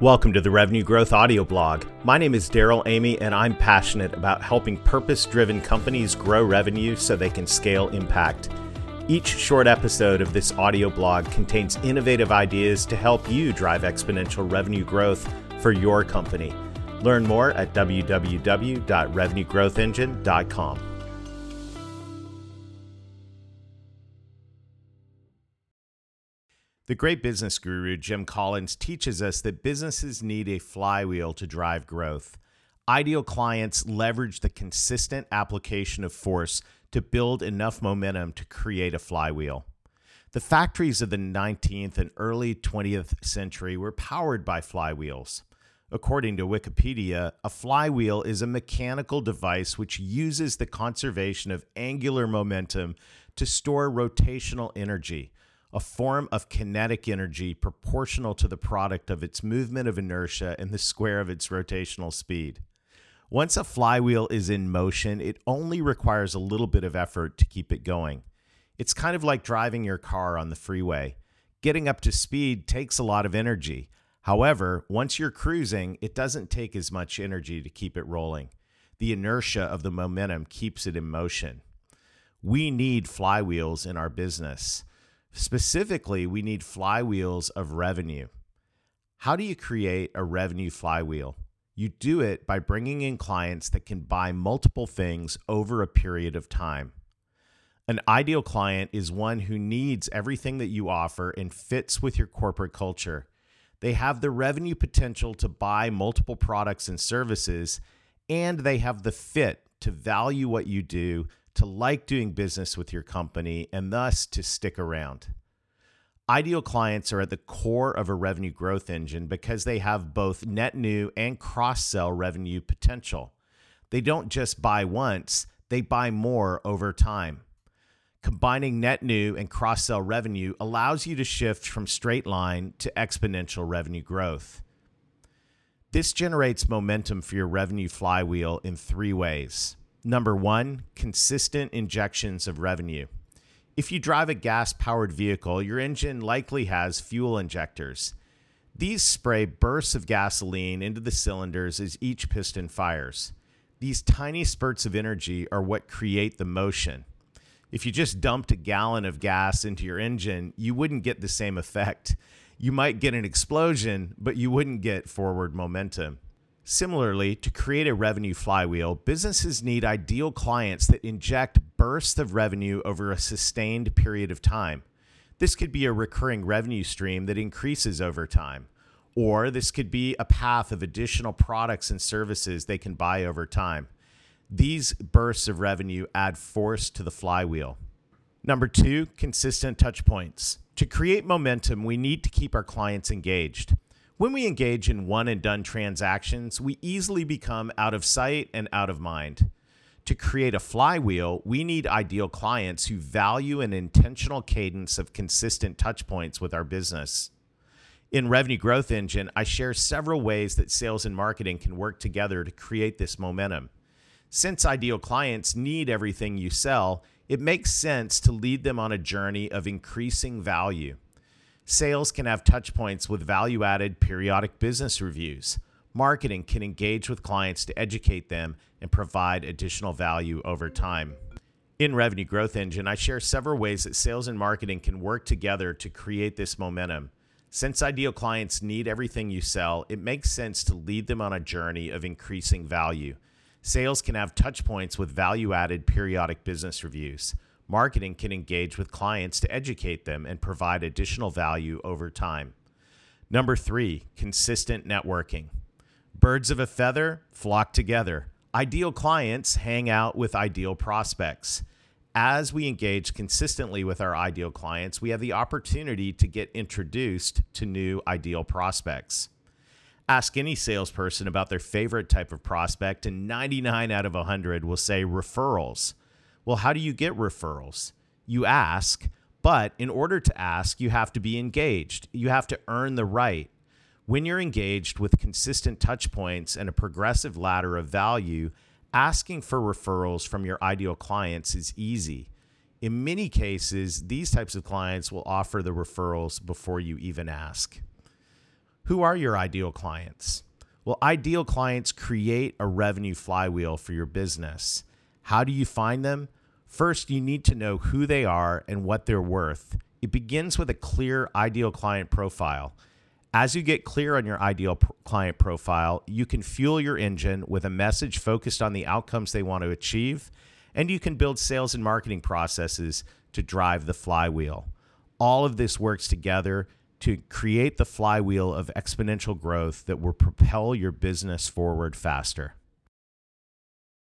Welcome to the Revenue Growth Audio Blog. My name is Daryl Amy, and I'm passionate about helping purpose driven companies grow revenue so they can scale impact. Each short episode of this audio blog contains innovative ideas to help you drive exponential revenue growth for your company. Learn more at www.revenuegrowthengine.com. The great business guru Jim Collins teaches us that businesses need a flywheel to drive growth. Ideal clients leverage the consistent application of force to build enough momentum to create a flywheel. The factories of the 19th and early 20th century were powered by flywheels. According to Wikipedia, a flywheel is a mechanical device which uses the conservation of angular momentum to store rotational energy a form of kinetic energy proportional to the product of its moment of inertia and the square of its rotational speed. Once a flywheel is in motion, it only requires a little bit of effort to keep it going. It's kind of like driving your car on the freeway. Getting up to speed takes a lot of energy. However, once you're cruising, it doesn't take as much energy to keep it rolling. The inertia of the momentum keeps it in motion. We need flywheels in our business. Specifically, we need flywheels of revenue. How do you create a revenue flywheel? You do it by bringing in clients that can buy multiple things over a period of time. An ideal client is one who needs everything that you offer and fits with your corporate culture. They have the revenue potential to buy multiple products and services, and they have the fit to value what you do to like doing business with your company and thus to stick around. Ideal clients are at the core of a revenue growth engine because they have both net new and cross sell revenue potential. They don't just buy once, they buy more over time. Combining net new and cross sell revenue allows you to shift from straight line to exponential revenue growth. This generates momentum for your revenue flywheel in three ways. Number one, consistent injections of revenue. If you drive a gas powered vehicle, your engine likely has fuel injectors. These spray bursts of gasoline into the cylinders as each piston fires. These tiny spurts of energy are what create the motion. If you just dumped a gallon of gas into your engine, you wouldn't get the same effect. You might get an explosion, but you wouldn't get forward momentum. Similarly, to create a revenue flywheel, businesses need ideal clients that inject bursts of revenue over a sustained period of time. This could be a recurring revenue stream that increases over time, or this could be a path of additional products and services they can buy over time. These bursts of revenue add force to the flywheel. Number two, consistent touch points. To create momentum, we need to keep our clients engaged. When we engage in one and done transactions, we easily become out of sight and out of mind. To create a flywheel, we need ideal clients who value an intentional cadence of consistent touchpoints with our business. In Revenue Growth Engine, I share several ways that sales and marketing can work together to create this momentum. Since ideal clients need everything you sell, it makes sense to lead them on a journey of increasing value. Sales can have touch points with value added periodic business reviews. Marketing can engage with clients to educate them and provide additional value over time. In Revenue Growth Engine, I share several ways that sales and marketing can work together to create this momentum. Since ideal clients need everything you sell, it makes sense to lead them on a journey of increasing value. Sales can have touch points with value added periodic business reviews. Marketing can engage with clients to educate them and provide additional value over time. Number three, consistent networking. Birds of a feather flock together. Ideal clients hang out with ideal prospects. As we engage consistently with our ideal clients, we have the opportunity to get introduced to new ideal prospects. Ask any salesperson about their favorite type of prospect, and 99 out of 100 will say referrals. Well, how do you get referrals? You ask, but in order to ask, you have to be engaged. You have to earn the right. When you're engaged with consistent touch points and a progressive ladder of value, asking for referrals from your ideal clients is easy. In many cases, these types of clients will offer the referrals before you even ask. Who are your ideal clients? Well, ideal clients create a revenue flywheel for your business. How do you find them? First, you need to know who they are and what they're worth. It begins with a clear ideal client profile. As you get clear on your ideal client profile, you can fuel your engine with a message focused on the outcomes they want to achieve, and you can build sales and marketing processes to drive the flywheel. All of this works together to create the flywheel of exponential growth that will propel your business forward faster.